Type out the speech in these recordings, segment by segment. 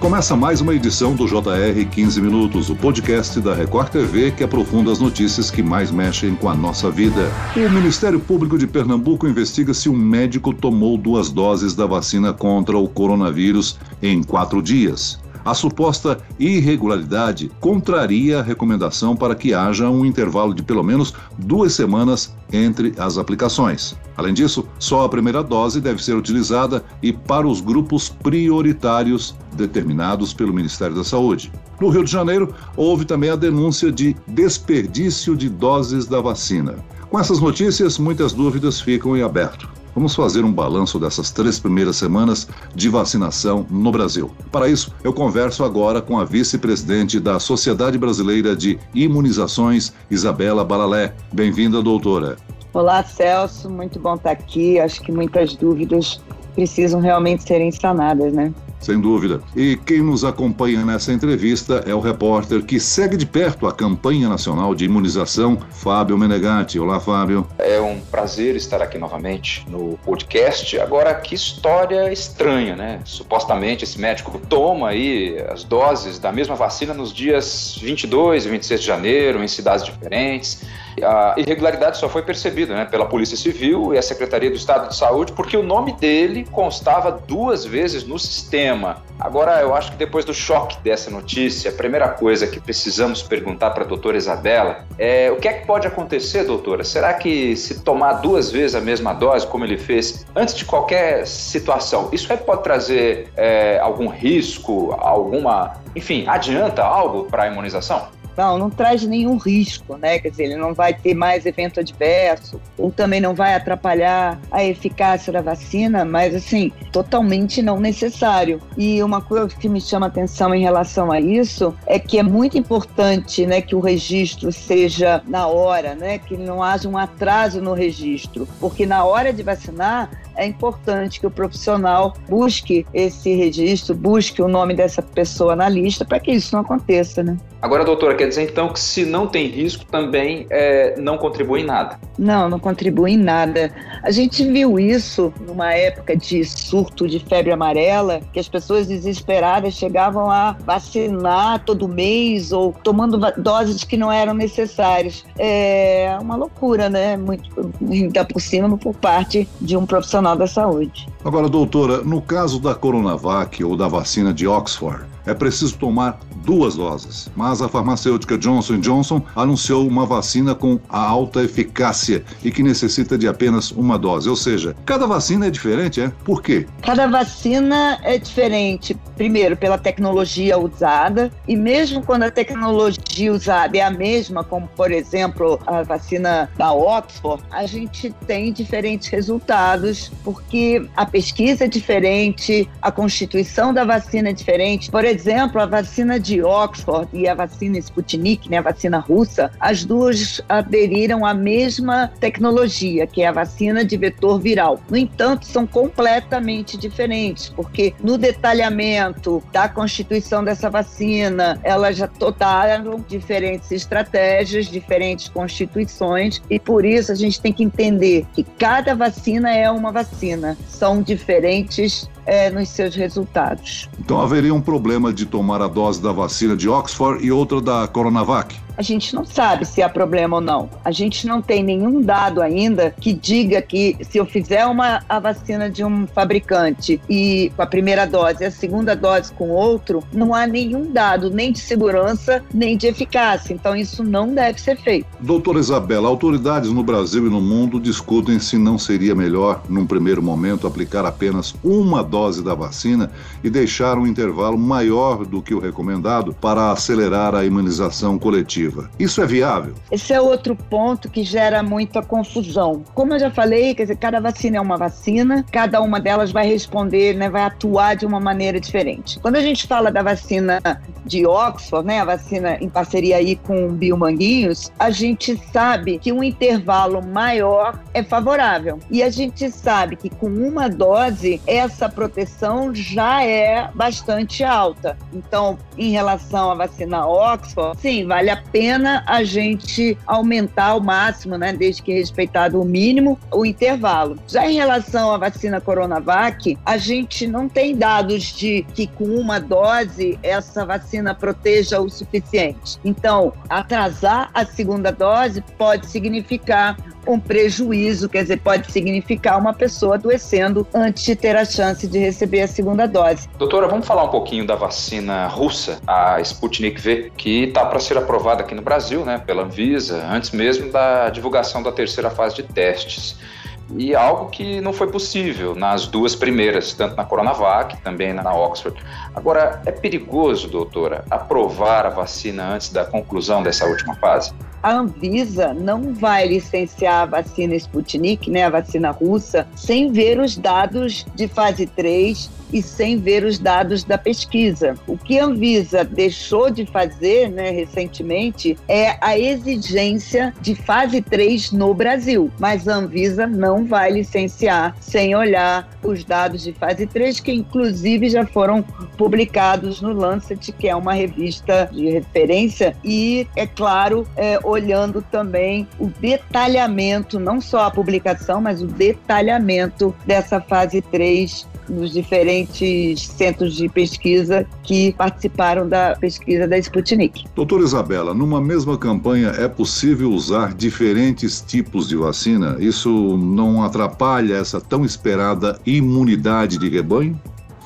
Começa mais uma edição do JR 15 Minutos, o podcast da Record TV que aprofunda as notícias que mais mexem com a nossa vida. O Ministério Público de Pernambuco investiga se um médico tomou duas doses da vacina contra o coronavírus em quatro dias. A suposta irregularidade contraria a recomendação para que haja um intervalo de pelo menos duas semanas entre as aplicações. Além disso, só a primeira dose deve ser utilizada e para os grupos prioritários determinados pelo Ministério da Saúde. No Rio de Janeiro, houve também a denúncia de desperdício de doses da vacina. Com essas notícias, muitas dúvidas ficam em aberto. Vamos fazer um balanço dessas três primeiras semanas de vacinação no Brasil. Para isso, eu converso agora com a vice-presidente da Sociedade Brasileira de Imunizações, Isabela Balalé. Bem-vinda, doutora. Olá, Celso. Muito bom estar aqui. Acho que muitas dúvidas precisam realmente serem sanadas, né? Sem dúvida. E quem nos acompanha nessa entrevista é o repórter que segue de perto a campanha nacional de imunização, Fábio Menegatti. Olá, Fábio. É um prazer estar aqui novamente no podcast. Agora, que história estranha, né? Supostamente esse médico toma aí as doses da mesma vacina nos dias 22 e 26 de janeiro, em cidades diferentes. A irregularidade só foi percebida né, pela Polícia Civil e a Secretaria do Estado de Saúde, porque o nome dele constava duas vezes no sistema. Agora, eu acho que depois do choque dessa notícia, a primeira coisa que precisamos perguntar para a doutora Isabela é o que é que pode acontecer, doutora? Será que se tomar duas vezes a mesma dose, como ele fez, antes de qualquer situação, isso aí pode trazer é, algum risco, alguma. Enfim, adianta algo para a imunização? Não, não traz nenhum risco, né? Quer dizer, ele não vai ter mais evento adverso, ou também não vai atrapalhar a eficácia da vacina, mas assim, totalmente não necessário. E uma coisa que me chama atenção em relação a isso é que é muito importante, né, que o registro seja na hora, né? Que não haja um atraso no registro, porque na hora de vacinar é importante que o profissional busque esse registro, busque o nome dessa pessoa na lista para que isso não aconteça, né? Agora, doutora, quer dizer então que se não tem risco também é, não contribui em nada? Não, não contribui em nada. A gente viu isso numa época de surto de febre amarela, que as pessoas desesperadas chegavam a vacinar todo mês ou tomando doses que não eram necessárias. É uma loucura, né? Muito, ainda por cima por parte de um profissional da saúde. Agora, doutora, no caso da Coronavac ou da vacina de Oxford, é preciso tomar duas doses. Mas a farmacêutica Johnson Johnson anunciou uma vacina com alta eficácia e que necessita de apenas uma dose. Ou seja, cada vacina é diferente, é? Por quê? Cada vacina é diferente, primeiro, pela tecnologia usada, e mesmo quando a tecnologia usada é a mesma, como por exemplo a vacina da Oxford, a gente tem diferentes resultados, porque a pesquisa é diferente, a constituição da vacina é diferente. Por exemplo, a vacina de de Oxford e a vacina Sputnik, né, a vacina russa, as duas aderiram à mesma tecnologia, que é a vacina de vetor viral. No entanto, são completamente diferentes, porque no detalhamento da constituição dessa vacina, elas já totaram diferentes estratégias, diferentes constituições, e por isso a gente tem que entender que cada vacina é uma vacina, são diferentes é, nos seus resultados. Então haveria um problema de tomar a dose da vacina de Oxford e outra da Coronavac? A gente não sabe se há problema ou não. A gente não tem nenhum dado ainda que diga que se eu fizer uma a vacina de um fabricante e com a primeira dose e a segunda dose com outro, não há nenhum dado nem de segurança nem de eficácia. Então isso não deve ser feito. Doutora Isabela, autoridades no Brasil e no mundo discutem se não seria melhor, num primeiro momento, aplicar apenas uma dose da vacina e deixar um intervalo maior do que o recomendado para acelerar a imunização coletiva. Isso é viável? Esse é outro ponto que gera muita confusão. Como eu já falei, quer dizer, cada vacina é uma vacina, cada uma delas vai responder, né, vai atuar de uma maneira diferente. Quando a gente fala da vacina de Oxford, né, a vacina em parceria aí com o Biomanguinhos, a gente sabe que um intervalo maior é favorável. E a gente sabe que com uma dose, essa proteção já é bastante alta. Então, em relação à vacina Oxford, sim, vale a pena pena a gente aumentar ao máximo, né, desde que respeitado o mínimo, o intervalo. Já em relação à vacina Coronavac, a gente não tem dados de que com uma dose essa vacina proteja o suficiente. Então, atrasar a segunda dose pode significar um prejuízo, quer dizer, pode significar uma pessoa adoecendo antes de ter a chance de receber a segunda dose. Doutora, vamos falar um pouquinho da vacina russa, a Sputnik V, que está para ser aprovada aqui no Brasil, né, pela Anvisa, antes mesmo da divulgação da terceira fase de testes e algo que não foi possível nas duas primeiras, tanto na Coronavac, também na Oxford. Agora, é perigoso, doutora, aprovar a vacina antes da conclusão dessa última fase? A Anvisa não vai licenciar a vacina Sputnik, né, a vacina russa, sem ver os dados de fase 3 e sem ver os dados da pesquisa. O que a Anvisa deixou de fazer né, recentemente é a exigência de fase 3 no Brasil, mas a Anvisa não vai licenciar sem olhar os dados de fase 3, que inclusive já foram publicados no Lancet, que é uma revista de referência, e, é claro, é, olhando também o detalhamento, não só a publicação, mas o detalhamento dessa fase 3 nos diferentes centros de pesquisa que participaram da pesquisa da Sputnik. Doutora Isabela, numa mesma campanha é possível usar diferentes tipos de vacina? Isso não atrapalha essa tão esperada imunidade de rebanho?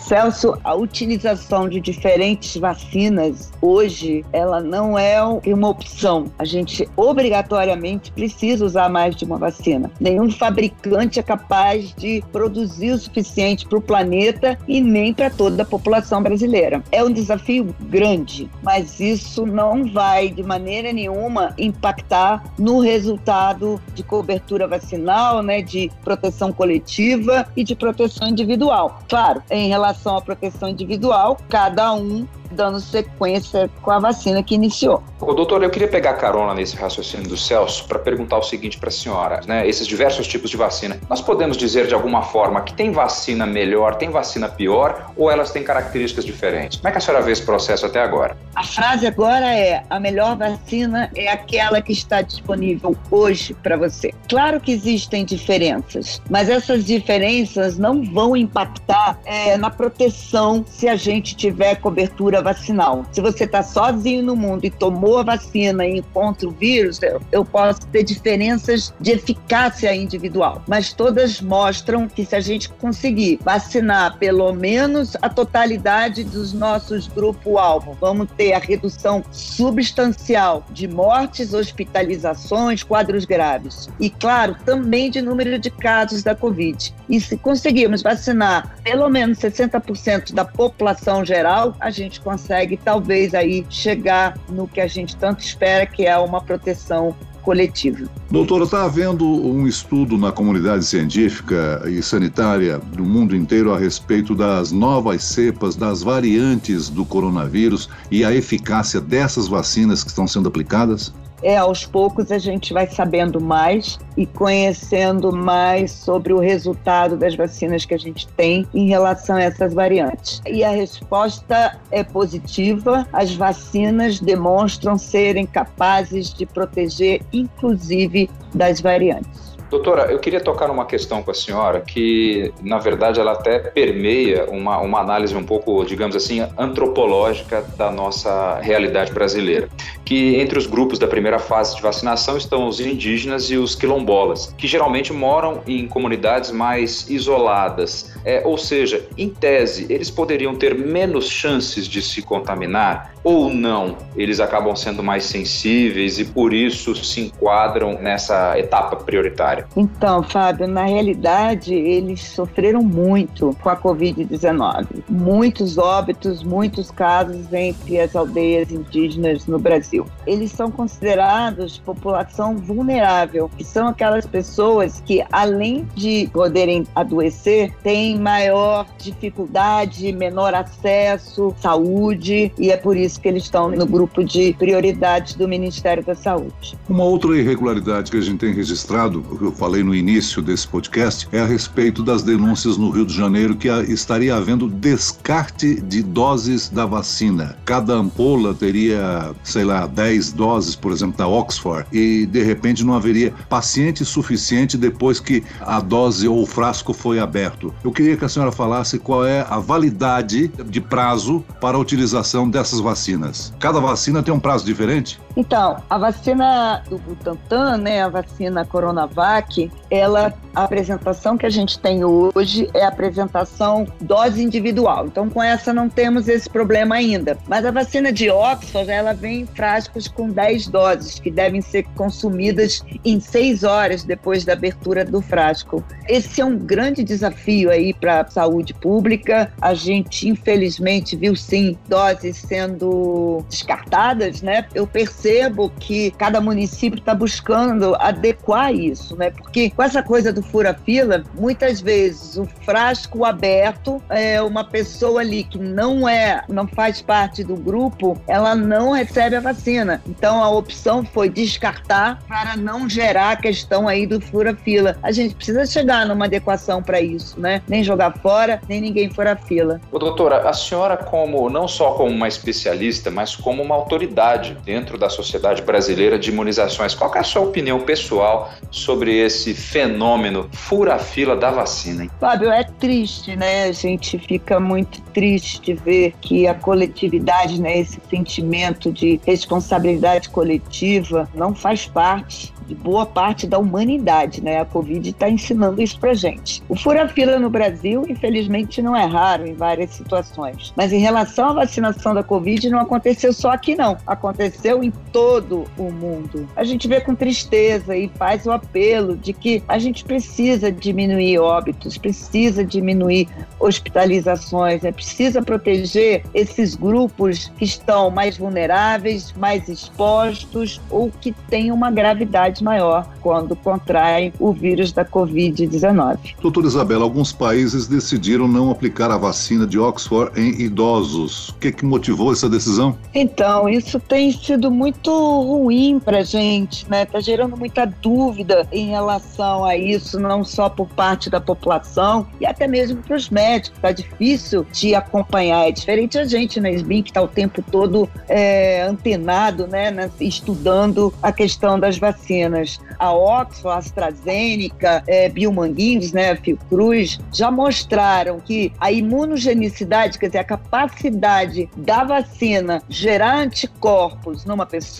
Celso, a utilização de diferentes vacinas hoje, ela não é uma opção. A gente obrigatoriamente precisa usar mais de uma vacina. Nenhum fabricante é capaz de produzir o suficiente para o planeta e nem para toda a população brasileira. É um desafio grande, mas isso não vai de maneira nenhuma impactar no resultado de cobertura vacinal, né, de proteção coletiva e de proteção individual. Claro, em relação relação à proteção individual, cada um dando sequência com a vacina que iniciou. Ô, doutor, eu queria pegar carona nesse raciocínio do Celso para perguntar o seguinte para a senhora, né? Esses diversos tipos de vacina. Nós podemos dizer de alguma forma que tem vacina melhor, tem vacina pior ou elas têm características diferentes? Como é que a senhora vê esse processo até agora? A frase agora é: a melhor vacina é aquela que está disponível hoje para você. Claro que existem diferenças, mas essas diferenças não vão impactar é, na proteção se a gente tiver cobertura vacinal. Se você está sozinho no mundo e tomou a vacina e encontra o vírus, eu, eu posso ter diferenças de eficácia individual, mas todas mostram que se a gente conseguir vacinar pelo menos a totalidade dos nossos grupo-alvo, vamos ter a redução substancial de mortes, hospitalizações, quadros graves. E, claro, também de número de casos da Covid. E se conseguirmos vacinar pelo menos 60% da população geral, a gente consegue consegue talvez aí chegar no que a gente tanto espera, que é uma proteção coletiva. Doutora, está havendo um estudo na comunidade científica e sanitária do mundo inteiro a respeito das novas cepas, das variantes do coronavírus e a eficácia dessas vacinas que estão sendo aplicadas? É aos poucos a gente vai sabendo mais e conhecendo mais sobre o resultado das vacinas que a gente tem em relação a essas variantes. E a resposta é positiva. As vacinas demonstram serem capazes de proteger, inclusive, das variantes. Doutora, eu queria tocar numa questão com a senhora que, na verdade, ela até permeia uma, uma análise um pouco, digamos assim, antropológica da nossa realidade brasileira. Que entre os grupos da primeira fase de vacinação estão os indígenas e os quilombolas, que geralmente moram em comunidades mais isoladas. É, ou seja, em tese, eles poderiam ter menos chances de se contaminar ou não? Eles acabam sendo mais sensíveis e por isso se enquadram nessa etapa prioritária. Então, Fábio, na realidade, eles sofreram muito com a Covid-19. Muitos óbitos, muitos casos entre as aldeias indígenas no Brasil. Eles são considerados população vulnerável, que são aquelas pessoas que, além de poderem adoecer, têm maior dificuldade, menor acesso, saúde, e é por isso que eles estão no grupo de prioridades do Ministério da Saúde. Uma outra irregularidade que a gente tem registrado eu falei no início desse podcast é a respeito das denúncias no Rio de Janeiro que estaria havendo descarte de doses da vacina. Cada ampola teria, sei lá, 10 doses, por exemplo, da Oxford, e de repente não haveria paciente suficiente depois que a dose ou o frasco foi aberto. Eu queria que a senhora falasse qual é a validade de prazo para a utilização dessas vacinas. Cada vacina tem um prazo diferente? Então, a vacina do Butantan, né, a vacina Coronavac, ela, a apresentação que a gente tem hoje é a apresentação dose individual. Então, com essa não temos esse problema ainda. Mas a vacina de Oxford, ela vem em frascos com 10 doses, que devem ser consumidas em 6 horas depois da abertura do frasco. Esse é um grande desafio aí para a saúde pública. A gente, infelizmente, viu sim doses sendo descartadas, né? Eu percebo percebo que cada município está buscando adequar isso, né? Porque com essa coisa do fura-fila, muitas vezes o frasco aberto, é uma pessoa ali que não é, não faz parte do grupo, ela não recebe a vacina. Então a opção foi descartar para não gerar a questão aí do fura-fila. A gente precisa chegar numa adequação para isso, né? Nem jogar fora, nem ninguém fora fila. Ô, doutora, a senhora como não só como uma especialista, mas como uma autoridade dentro da Sociedade Brasileira de Imunizações. Qual é a sua opinião pessoal sobre esse fenômeno fura-fila da vacina? Hein? Fábio, é triste, né? A gente fica muito triste de ver que a coletividade, né, esse sentimento de responsabilidade coletiva não faz parte de boa parte da humanidade, né? A Covid está ensinando isso para gente. O fura-fila no Brasil, infelizmente, não é raro em várias situações. Mas em relação à vacinação da Covid, não aconteceu só aqui, não. Aconteceu em todo o mundo. A gente vê com tristeza e faz o apelo de que a gente precisa diminuir óbitos, precisa diminuir hospitalizações, é precisa proteger esses grupos que estão mais vulneráveis, mais expostos ou que têm uma gravidade maior quando contraem o vírus da Covid-19. Doutora Isabela, alguns países decidiram não aplicar a vacina de Oxford em idosos. O que, é que motivou essa decisão? Então, isso tem sido muito ruim para gente, né? Está gerando muita dúvida em relação a isso, não só por parte da população e até mesmo para os médicos. Está difícil de acompanhar. É diferente a gente né? SBIM, que está o tempo todo é, antenado, né? Estudando a questão das vacinas vacinas, a Oxford, a AstraZeneca, é, Biomanguinhos, né, Fiocruz, já mostraram que a imunogenicidade, quer dizer, a capacidade da vacina gerar anticorpos numa pessoa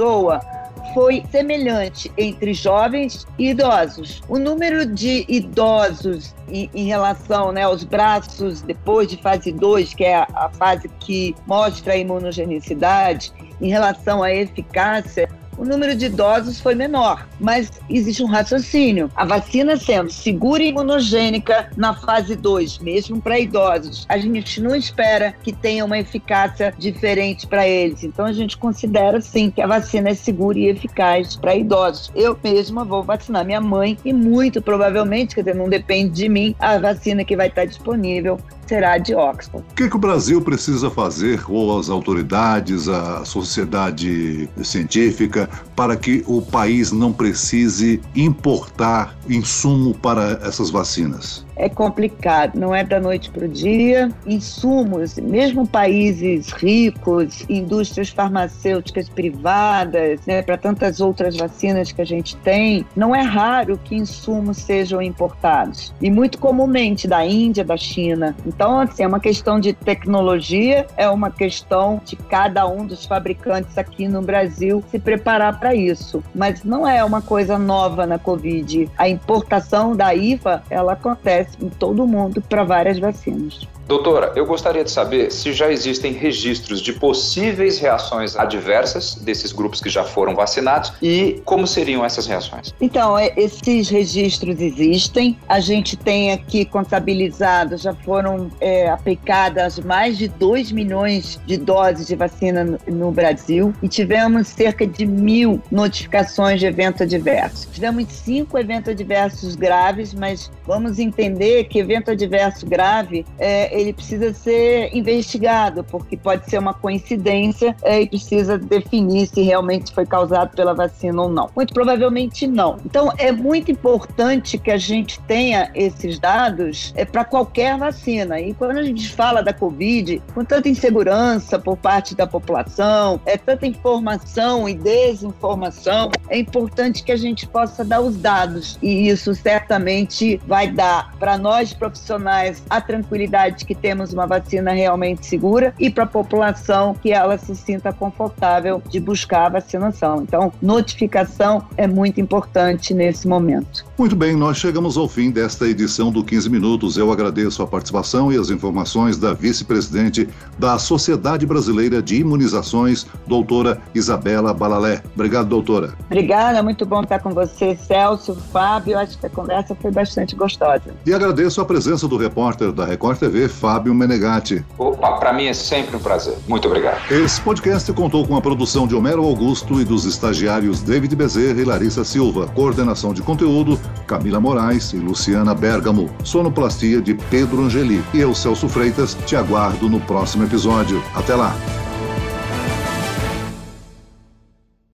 foi semelhante entre jovens e idosos. O número de idosos em, em relação né, aos braços depois de fase 2, que é a, a fase que mostra a imunogenicidade, em relação à eficácia, o número de idosos foi menor, mas existe um raciocínio. A vacina sendo segura e imunogênica na fase 2, mesmo para idosos, a gente não espera que tenha uma eficácia diferente para eles. Então a gente considera sim que a vacina é segura e eficaz para idosos. Eu mesma vou vacinar minha mãe e muito provavelmente, quer dizer, não depende de mim, a vacina que vai estar disponível será de Oxford. O que, que o Brasil precisa fazer, ou as autoridades, a sociedade científica, para que o país não precise importar insumo para essas vacinas? É complicado, não é da noite para o dia. Insumos, mesmo países ricos, indústrias farmacêuticas privadas, né, para tantas outras vacinas que a gente tem, não é raro que insumos sejam importados. E muito comumente da Índia, da China. Então, assim, é uma questão de tecnologia, é uma questão de cada um dos fabricantes aqui no Brasil se preparar para isso. Mas não é uma coisa nova na Covid. A importação da IVA, ela acontece em todo o mundo para várias vacinas. Doutora, eu gostaria de saber se já existem registros de possíveis reações adversas desses grupos que já foram vacinados e como seriam essas reações. Então, é, esses registros existem. A gente tem aqui contabilizado, já foram é, aplicadas mais de 2 milhões de doses de vacina no, Brasil e tivemos cerca de mil notificações de evento adverso. Tivemos cinco eventos adversos graves, mas vamos entender que evento adverso grave é ele precisa ser investigado, porque pode ser uma coincidência é, e precisa definir se realmente foi causado pela vacina ou não. Muito provavelmente não. Então, é muito importante que a gente tenha esses dados é, para qualquer vacina. E quando a gente fala da Covid, com tanta insegurança por parte da população, é tanta informação e desinformação, é importante que a gente possa dar os dados. E isso certamente vai dar para nós profissionais a tranquilidade que temos uma vacina realmente segura e para a população que ela se sinta confortável de buscar a vacinação. Então, notificação é muito importante nesse momento. Muito bem, nós chegamos ao fim desta edição do 15 Minutos. Eu agradeço a participação e as informações da vice-presidente da Sociedade Brasileira de Imunizações, doutora Isabela Balalé. Obrigado, doutora. Obrigada, muito bom estar com você, Celso, Fábio. Acho que a conversa foi bastante gostosa. E agradeço a presença do repórter da Record TV, Fábio Menegatti. Opa, para mim é sempre um prazer. Muito obrigado. Esse podcast contou com a produção de Homero Augusto e dos estagiários David Bezerra e Larissa Silva, coordenação de conteúdo Camila Moraes e Luciana Bergamo, sonoplastia de Pedro Angeli. E eu, Celso Freitas, te aguardo no próximo episódio. Até lá!